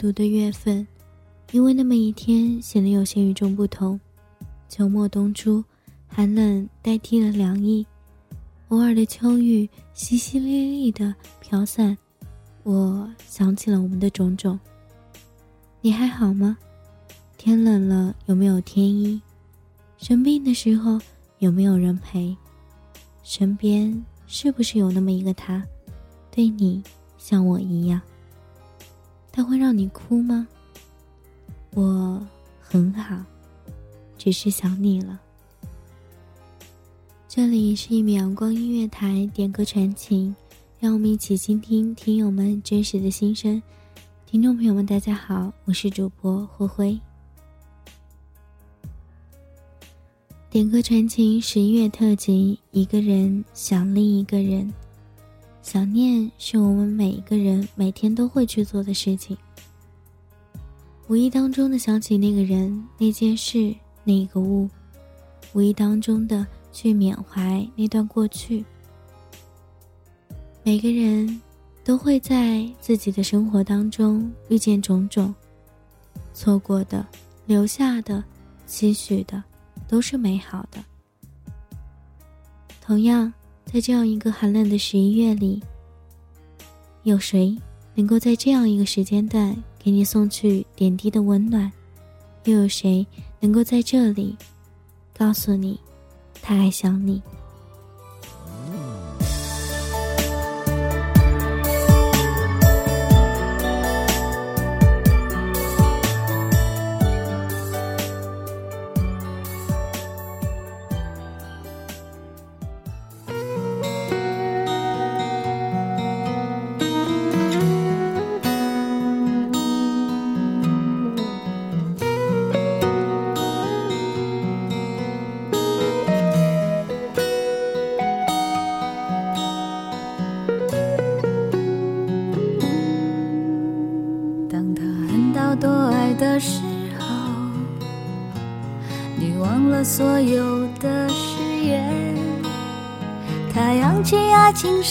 独的月份，因为那么一天显得有些与众不同。秋末冬初，寒冷代替了凉意，偶尔的秋雨淅淅沥沥的飘散，我想起了我们的种种。你还好吗？天冷了有没有添衣？生病的时候有没有人陪？身边是不是有那么一个他，对你像我一样？他会让你哭吗？我很好，只是想你了。这里是一米阳光音乐台，点歌传情，让我们一起倾听听友们真实的心声。听众朋友们，大家好，我是主播灰灰。点歌传情十一月特辑，一个人想另一个人。想念是我们每一个人每天都会去做的事情。无意当中的想起那个人、那件事、那一个物，无意当中的去缅怀那段过去。每个人都会在自己的生活当中遇见种种，错过的、留下的、期许的，都是美好的。同样。在这样一个寒冷的十一月里，有谁能够在这样一个时间段给你送去点滴的温暖？又有谁能够在这里告诉你，他还想你？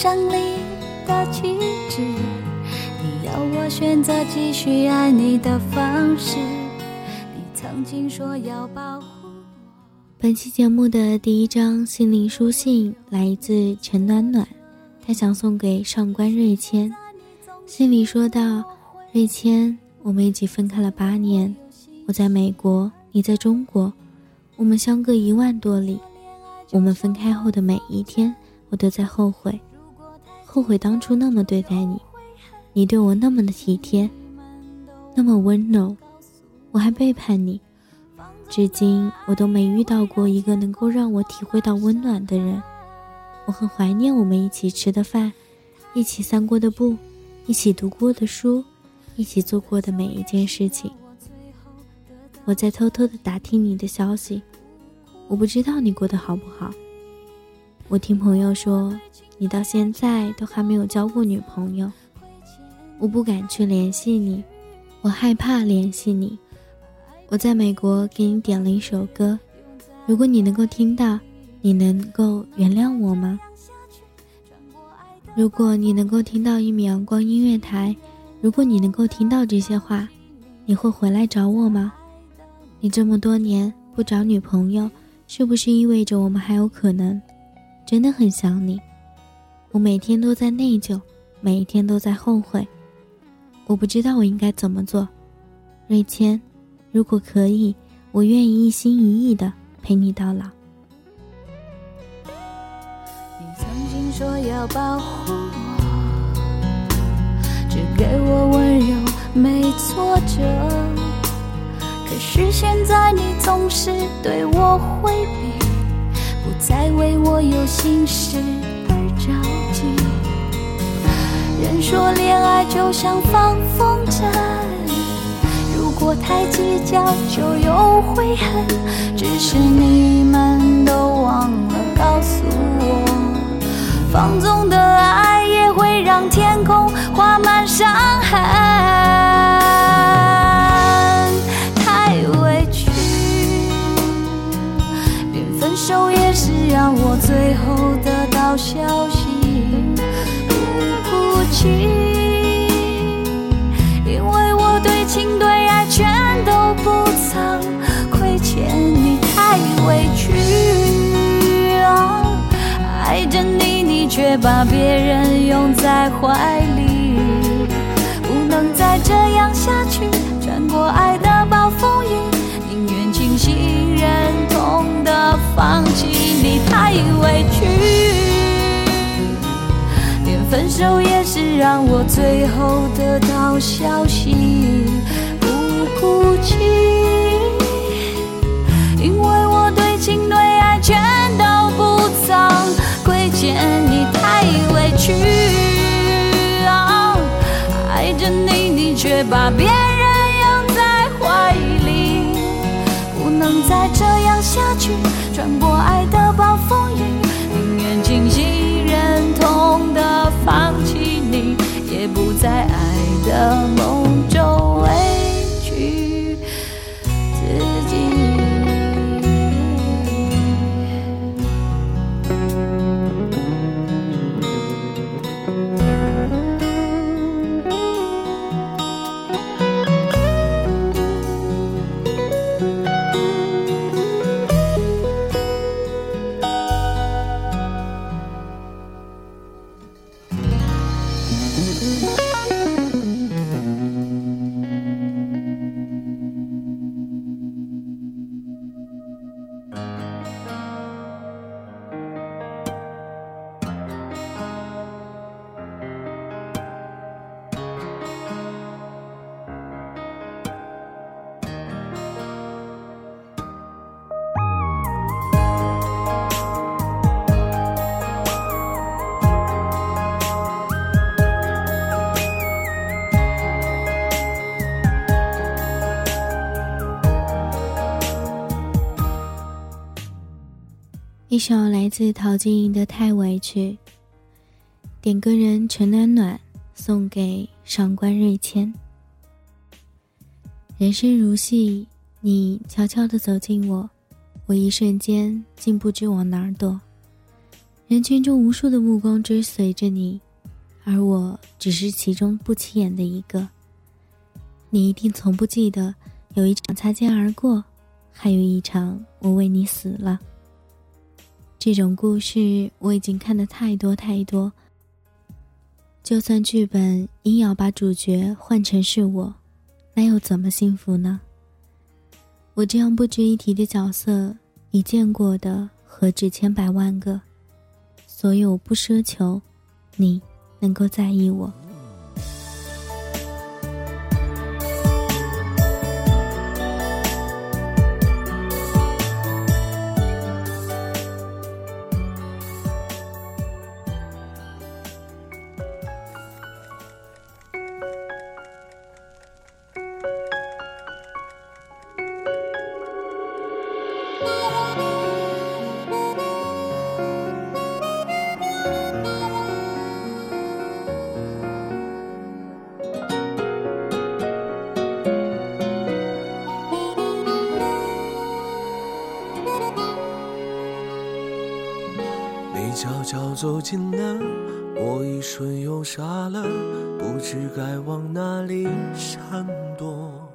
胜利的旗帜，你要我选择继续爱你的方式。你曾经说要保护。本期节目的第一张心灵书信来自陈暖暖，她想送给上官瑞谦。信里说道：“瑞谦，我们一起分开了八年，我在美国，你在中国，我们相隔一万多里。我们分开后的每一天，我都在后悔，后悔当初那么对待你，你对我那么的体贴，那么温柔，我还背叛你，至今我都没遇到过一个能够让我体会到温暖的人。我很怀念我们一起吃的饭，一起散过的步，一起读过的书，一起做过的每一件事情。我在偷偷的打听你的消息，我不知道你过得好不好。我听朋友说，你到现在都还没有交过女朋友。我不敢去联系你，我害怕联系你。我在美国给你点了一首歌，如果你能够听到，你能够原谅我吗？如果你能够听到一米阳光音乐台，如果你能够听到这些话，你会回来找我吗？你这么多年不找女朋友，是不是意味着我们还有可能？真的很想你，我每天都在内疚，每一天都在后悔。我不知道我应该怎么做，瑞谦，如果可以，我愿意一心一意的陪你到老。你曾经说要保护我，只给我温柔，没挫折。可是现在你总是对我回避，不再为我有心事。人说恋爱就像放风筝，如果太计较就有悔恨。只是你们都忘了告诉我，放纵的爱也会让天空画满伤痕。太委屈，连分手也是让我最后得到消息，情，因为我对情对爱全都不曾亏欠你，太委屈啊！爱着你，你却把别人拥在怀里，不能再这样下去，穿过爱的暴风雨。宁愿清醒忍痛的放弃你太委屈，分手也是让我最后得到消息，不哭泣，因为我对情对爱全都不曾亏欠你太委屈，爱着你你却把别人拥在怀里，不能。再这样下去，穿过爱的暴风雨，放弃你，也不再爱的梦。一首来自陶晶莹的《太委屈》，点歌人陈暖暖送给上官瑞谦。人生如戏，你悄悄地走近我，我一瞬间竟不知往哪儿躲。人群中无数的目光追随着你，而我只是其中不起眼的一个。你一定从不记得，有一场擦肩而过，还有一场我为你死了。这种故事我已经看的太多太多。就算剧本硬要把主角换成是我，那又怎么幸福呢？我这样不值一提的角色，你见过的何止千百万个？所以我不奢求，你能够在意我。走近了，我一瞬又傻了，不知该往哪里闪躲。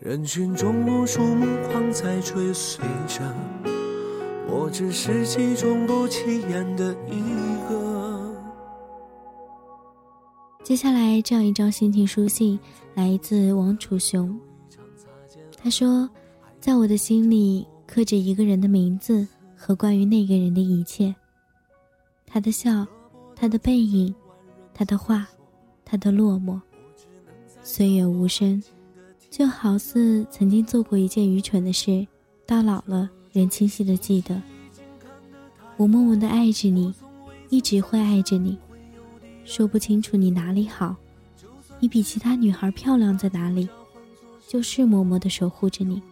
人群中无数目光在追随着，我只是其中不起眼的一个。接下来这样一张心情书信来自王楚雄，他说：“在我的心里刻着一个人的名字。”和关于那个人的一切，他的笑，他的背影，他的话，他的落寞。岁月无声，就好似曾经做过一件愚蠢的事，到老了仍清晰的记得。我默默的爱着你，一直会爱着你，说不清楚你哪里好，你比其他女孩漂亮在哪里，就是默默的守护着你。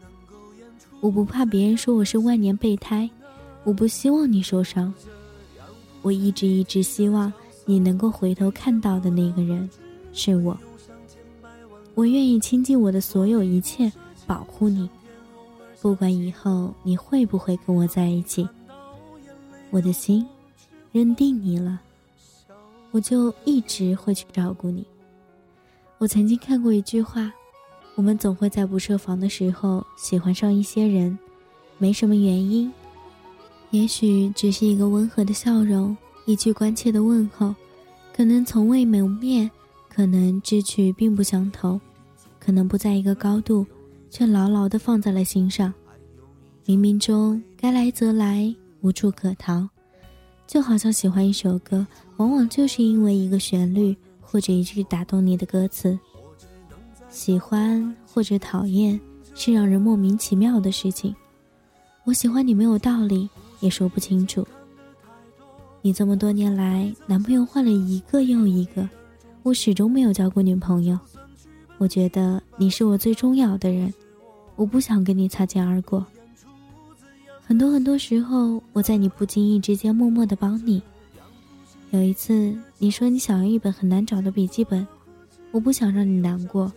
我不怕别人说我是万年备胎。我不希望你受伤，我一直一直希望你能够回头看到的那个人，是我。我愿意倾尽我的所有一切保护你，不管以后你会不会跟我在一起。我的心认定你了，我就一直会去照顾你。我曾经看过一句话：我们总会在不设防的时候喜欢上一些人，没什么原因。也许只是一个温和的笑容，一句关切的问候，可能从未谋面，可能志趣并不相投，可能不在一个高度，却牢牢地放在了心上。冥冥中该来则来，无处可逃，就好像喜欢一首歌，往往就是因为一个旋律或者一句打动你的歌词。喜欢或者讨厌，是让人莫名其妙的事情。我喜欢你没有道理。也说不清楚。你这么多年来，男朋友换了一个又一个，我始终没有交过女朋友。我觉得你是我最重要的人，我不想跟你擦肩而过。很多很多时候，我在你不经意之间默默的帮你。有一次，你说你想要一本很难找的笔记本，我不想让你难过，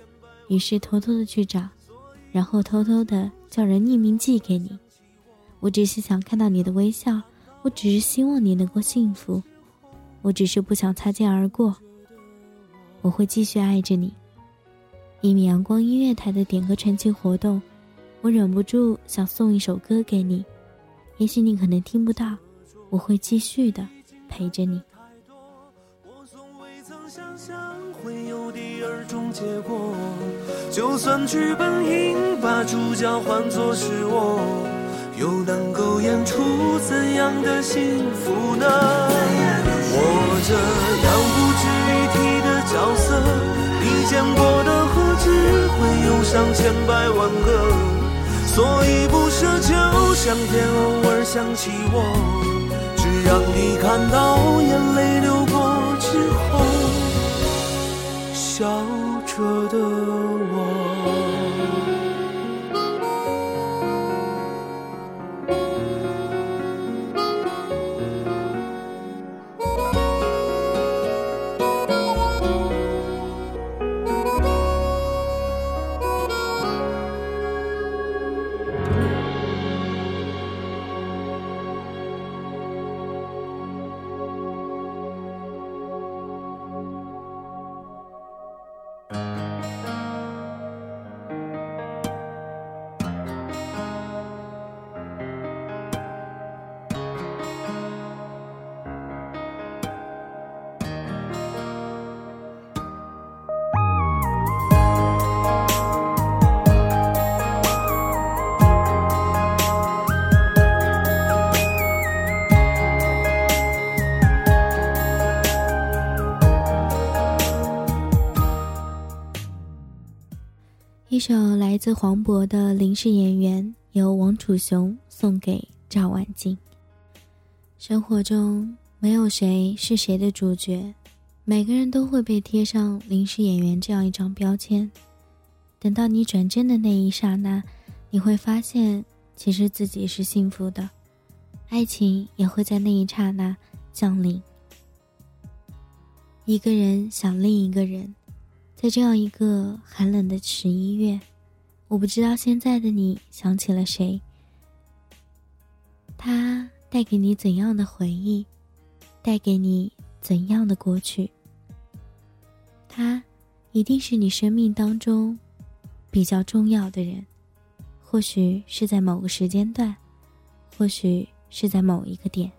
于是偷偷的去找，然后偷偷的叫人匿名寄给你。我只是想看到你的微笑，我只是希望你能够幸福，我只是不想擦肩而过。我会继续爱着你。一米阳光音乐台的点歌传情活动，我忍不住想送一首歌给你，也许你可能听不到，我会继续的陪着你。想象会有第二种结果，就算剧本应把主角换作是我。又能够演出怎样的幸福呢？我这样不值一提的角色，你见过的何止会有上千百万个？所以不奢求上天偶尔想起我，只让你看到眼泪流过之后，笑着的一一首来自黄渤的《临时演员》，由王楚雄送给赵婉静。生活中没有谁是谁的主角，每个人都会被贴上“临时演员”这样一张标签。等到你转正的那一刹那，你会发现，其实自己是幸福的，爱情也会在那一刹那降临。一个人想另一个人。在这样一个寒冷的十一月，我不知道现在的你想起了谁。他带给你怎样的回忆，带给你怎样的过去。他，一定是你生命当中比较重要的人，或许是在某个时间段，或许是在某一个点。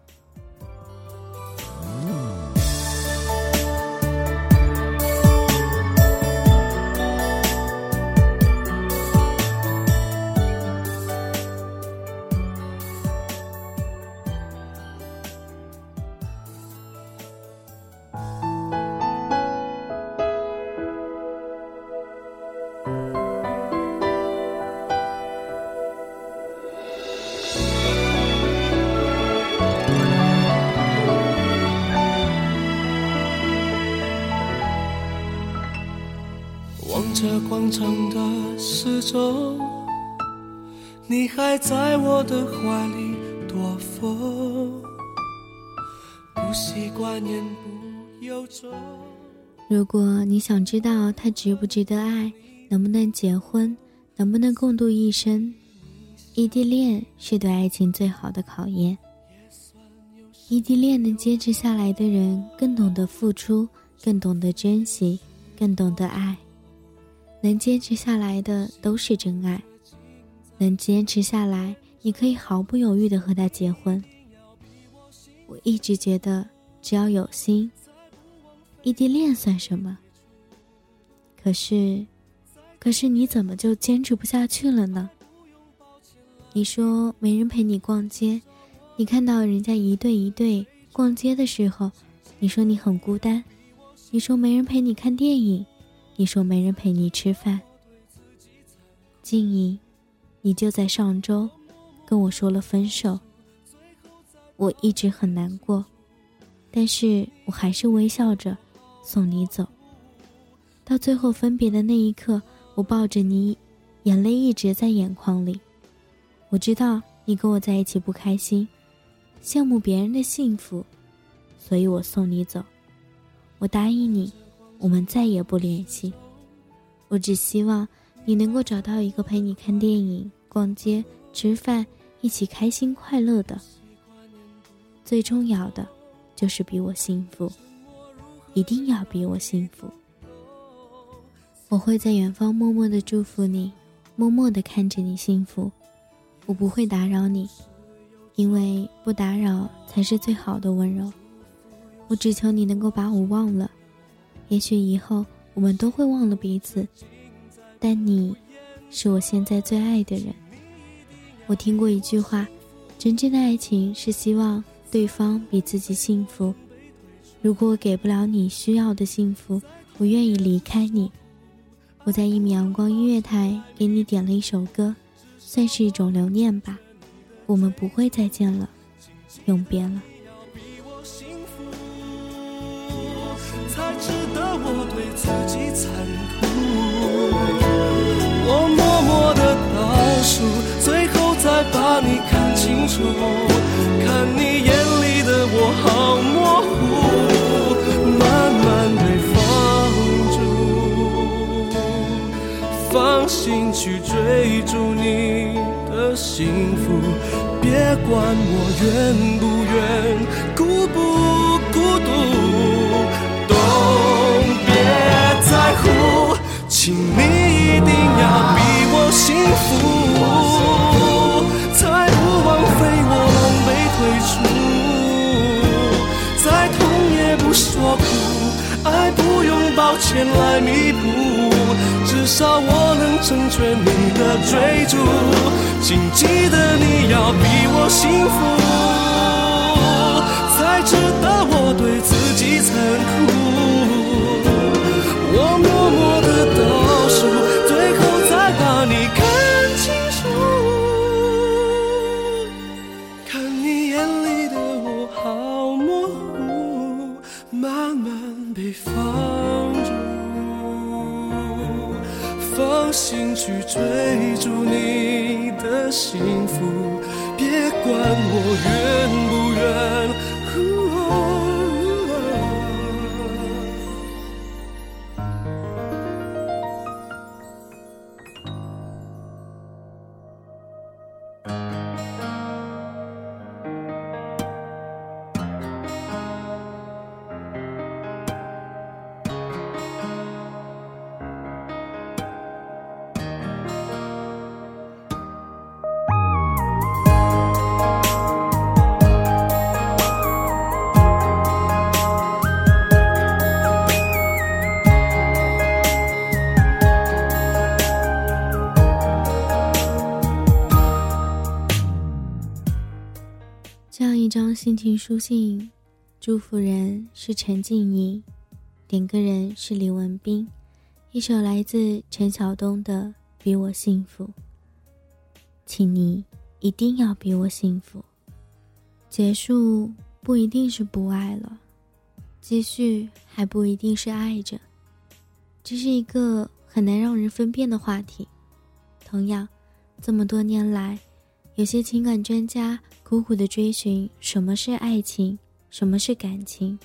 还在我的怀里躲风，不习惯言不由衷。如果你想知道他值不值得爱，能不能结婚，能不能共度一生，异地恋是对爱情最好的考验。异地恋能坚持下来的人，更懂得付出，更懂得珍惜，更懂得爱。能坚持下来的都是真爱，能坚持下来，你可以毫不犹豫的和他结婚。我一直觉得，只要有心，异地恋算什么？可是，可是你怎么就坚持不下去了呢？你说没人陪你逛街，你看到人家一对一对逛街的时候，你说你很孤单，你说没人陪你看电影。你说没人陪你吃饭，静怡，你就在上周跟我说了分手。我一直很难过，但是我还是微笑着送你走。到最后分别的那一刻，我抱着你，眼泪一直在眼眶里。我知道你跟我在一起不开心，羡慕别人的幸福，所以我送你走。我答应你。我们再也不联系。我只希望你能够找到一个陪你看电影、逛街、吃饭，一起开心快乐的。最重要的，就是比我幸福，一定要比我幸福。我会在远方默默的祝福你，默默的看着你幸福。我不会打扰你，因为不打扰才是最好的温柔。我只求你能够把我忘了。也许以后我们都会忘了彼此，但你，是我现在最爱的人。我听过一句话，真正的爱情是希望对方比自己幸福。如果我给不了你需要的幸福，我愿意离开你。我在一米阳光音乐台给你点了一首歌，算是一种留念吧。我们不会再见了，永别了。我对自己残酷，数，最后再把你看清楚，看你眼里的我好模糊，慢慢被放逐，放心去追逐你的幸福，别管我愿不愿，孤不孤独。都别在乎，请你一定要比我幸福，不用抱歉来弥补，至少我能成全你的追逐。请记得你要比我幸福，才值得我对自己残张心情书信，祝福人是陈静怡，点歌人是李文斌，一首来自陈晓东的《比我幸福》，请你一定要比我幸福。结束不一定是不爱了，继续还不一定是爱着，这是一个很难让人分辨的话题。同样，这么多年来。有些情感专家苦苦的追寻什么是爱情，什么是感情。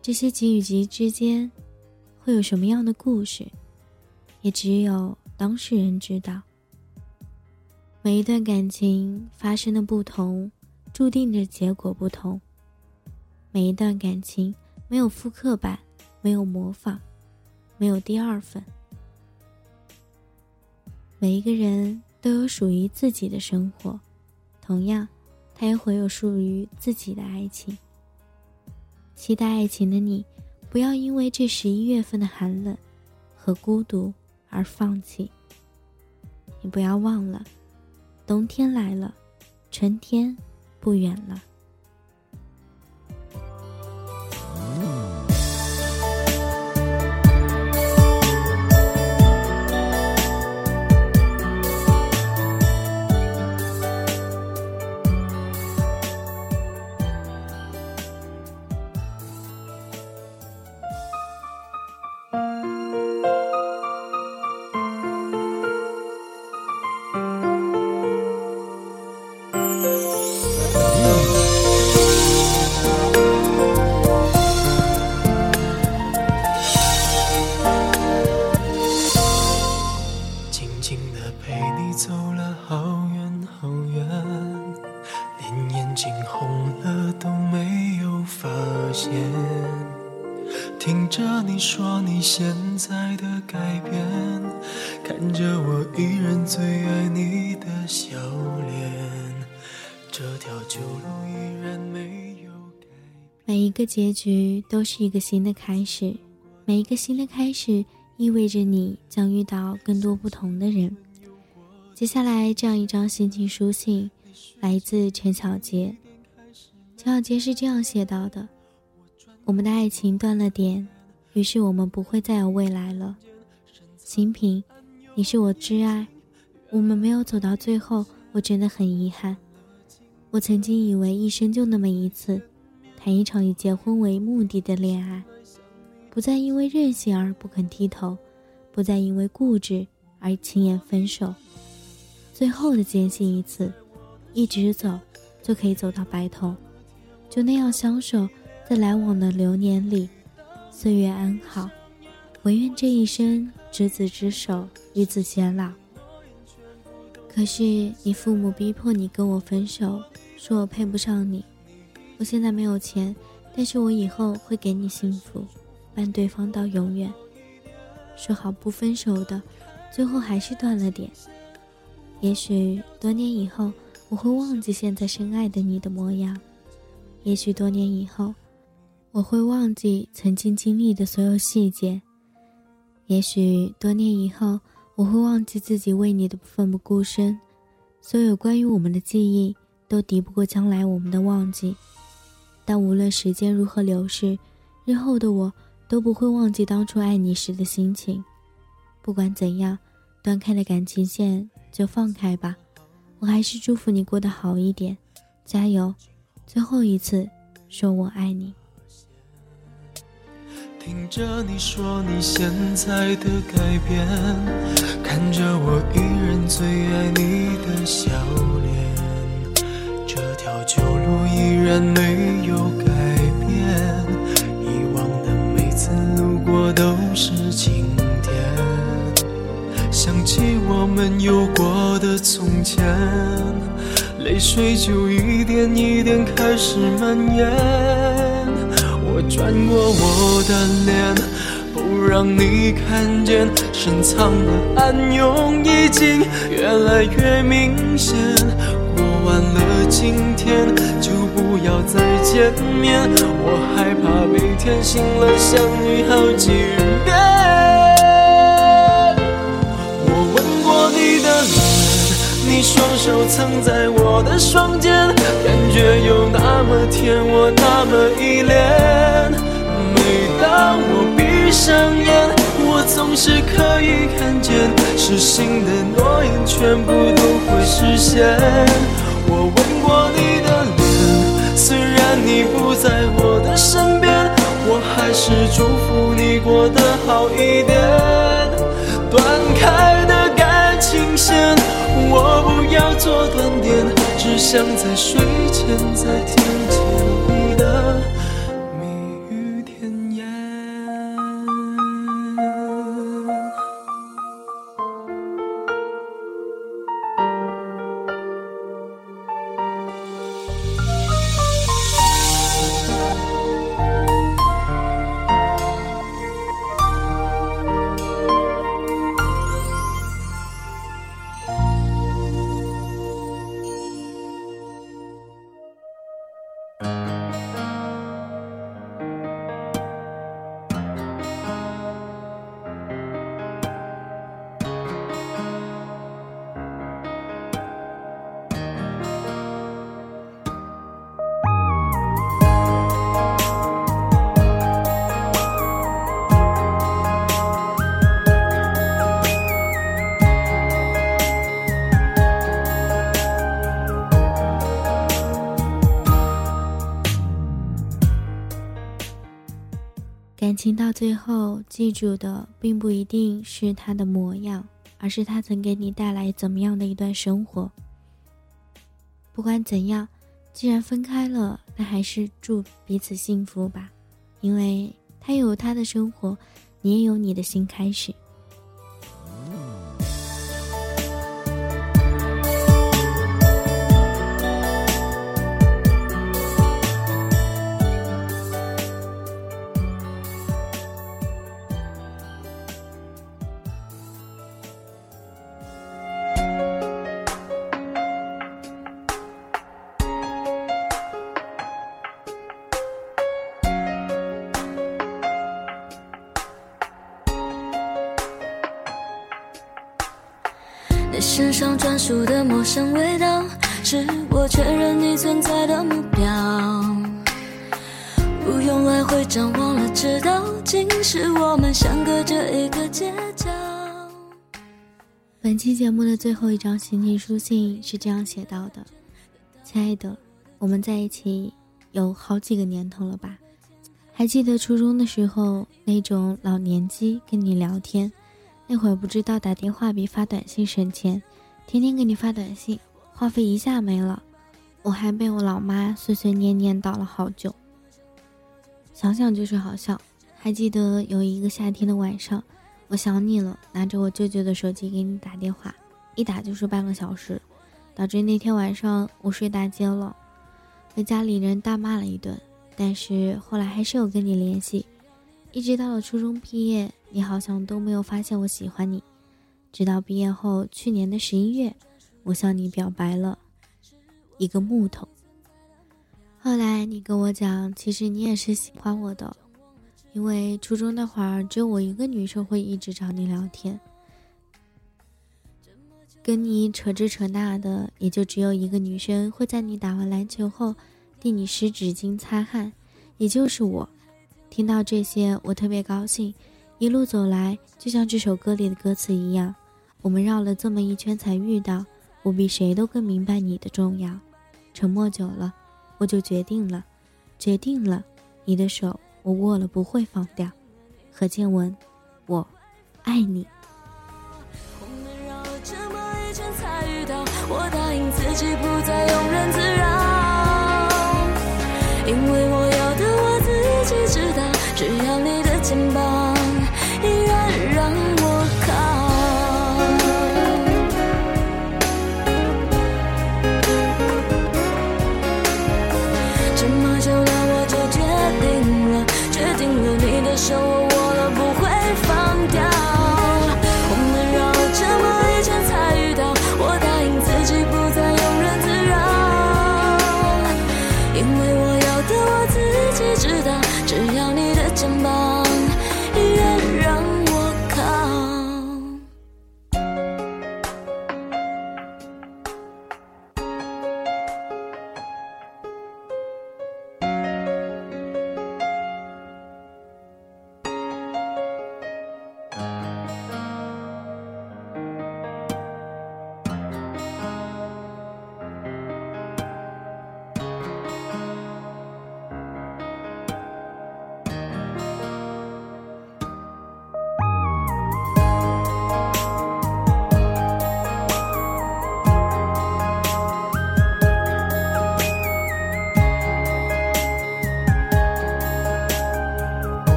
这些集与集之间会有什么样的故事，也只有当事人知道。每一段感情发生的不同，注定着结果不同。每一段感情没有复刻版，没有模仿，没有第二份。每一个人。都有属于自己的生活，同样，他也会有属于自己的爱情。期待爱情的你，不要因为这十一月份的寒冷和孤独而放弃。你不要忘了，冬天来了，春天不远了。看着我依然最爱你的笑脸，这条旧路依然没有改每一个结局都是一个新的开始，每一个新的开始意味着你将遇到更多不同的人。接下来这样一张心情书信，来自陈小杰。陈小杰是这样写到的：“我们的爱情断了点，于是我们不会再有未来了。”新品。你是我挚爱，我们没有走到最后，我真的很遗憾。我曾经以为一生就那么一次，谈一场以结婚为目的的恋爱，不再因为任性而不肯低头，不再因为固执而轻言分手。最后的坚信一次，一直走就可以走到白头，就那样相守在来往的流年里，岁月安好。唯愿这一生执子之手，与子偕老。可是你父母逼迫你跟我分手，说我配不上你。我现在没有钱，但是我以后会给你幸福，伴对方到永远。说好不分手的，最后还是断了点。也许多年以后，我会忘记现在深爱的你的模样。也许多年以后，我会忘记曾经经历的所有细节。也许多年以后，我会忘记自己为你的奋不顾身，所有关于我们的记忆都敌不过将来我们的忘记。但无论时间如何流逝，日后的我都不会忘记当初爱你时的心情。不管怎样，断开的感情线就放开吧。我还是祝福你过得好一点，加油！最后一次，说我爱你。听着你说你现在的改变，看着我依然最爱你的笑脸，这条旧路依然没有改变，以往的每次路过都是晴天，想起我们有过的从前，泪水就一点一点开始蔓延。我转过我的脸，不让你看见，深藏的暗涌已经越来越明显。过完了今天，就不要再见面，我害怕每天醒了想你好几你，双手。手撑在我的双肩，感觉有那么甜，我那么依恋。每当我闭上眼，我总是可以看见，失信的诺言全部都会实现。我吻过你的脸，虽然你不在我的身边，我还是祝福你过得好一点。断开的想在睡前再听感情到最后，记住的并不一定是他的模样，而是他曾给你带来怎么样的一段生活。不管怎样，既然分开了，那还是祝彼此幸福吧，因为他有他的生活，你也有你的新开始。的陌生味道，是我确认你存在的目标。不用来回张望了，知道竟是我们相隔着一个街角。本期节目的最后一张情情书信是这样写到的：“亲爱的，我们在一起有好几个年头了吧？还记得初中的时候那种老年机跟你聊天，那会儿不知道打电话比发短信省钱，天天给你发短信，话费一下没了，我还被我老妈碎碎念念叨了好久。想想就是好笑。还记得有一个夏天的晚上。”我想你了，拿着我舅舅的手机给你打电话，一打就是半个小时，导致那天晚上我睡大街了，被家里人大骂了一顿。但是后来还是有跟你联系，一直到了初中毕业，你好像都没有发现我喜欢你。直到毕业后，去年的十一月，我向你表白了，一个木头。后来你跟我讲，其实你也是喜欢我的。因为初中那会儿，只有我一个女生会一直找你聊天，跟你扯这扯那的，也就只有一个女生会在你打完篮球后替你湿纸巾擦汗，也就是我。听到这些，我特别高兴。一路走来，就像这首歌里的歌词一样，我们绕了这么一圈才遇到。我比谁都更明白你的重要。沉默久了，我就决定了，决定了，你的手。我握了不会放掉，何建文，我爱你。我们绕了这么一圈才遇到，我答应自己不再庸人自扰，因为我要的我自己知道，只要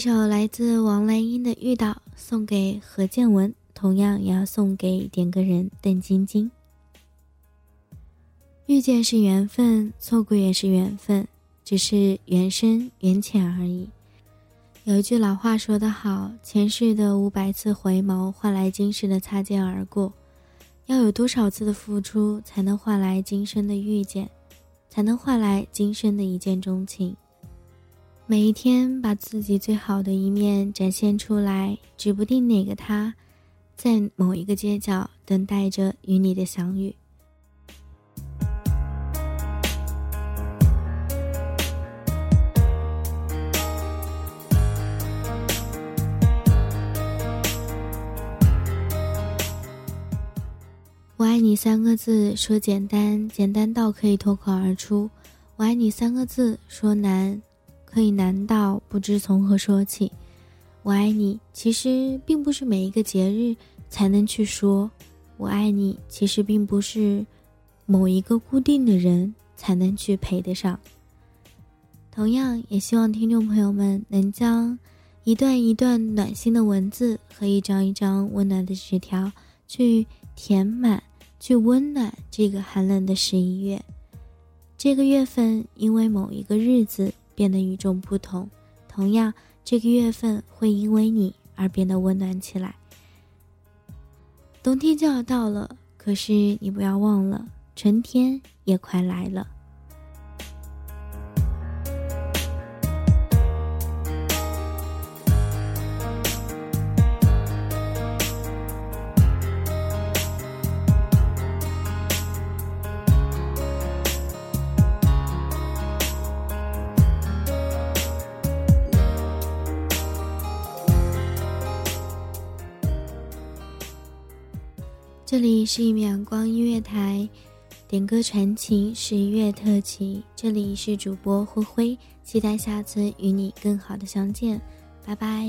首来自王蓝英的《遇到》，送给何建文，同样也要送给点歌人邓晶晶。遇见是缘分，错过也是缘分，只是缘深缘浅而已。有一句老话说得好：“前世的五百次回眸，换来今世的擦肩而过。”要有多少次的付出，才能换来今生的遇见，才能换来今生的一见钟情？每一天，把自己最好的一面展现出来，指不定哪个他，在某一个街角等待着与你的相遇。我爱你三个字说简单，简单到可以脱口而出；我爱你三个字说难，可以难到不知从何说起。我爱你其实并不是每一个节日才能去说，我爱你其实并不是某一个固定的人才能去配得上。同样，也希望听众朋友们能将一段一段暖心的文字和一张一张温暖的纸条去填满。去温暖这个寒冷的十一月，这个月份因为某一个日子变得与众不同，同样这个月份会因为你而变得温暖起来。冬天就要到了，可是你不要忘了，春天也快来了。这里是一米阳光音乐台，点歌传情十一月特辑。这里是主播灰灰，期待下次与你更好的相见，拜拜。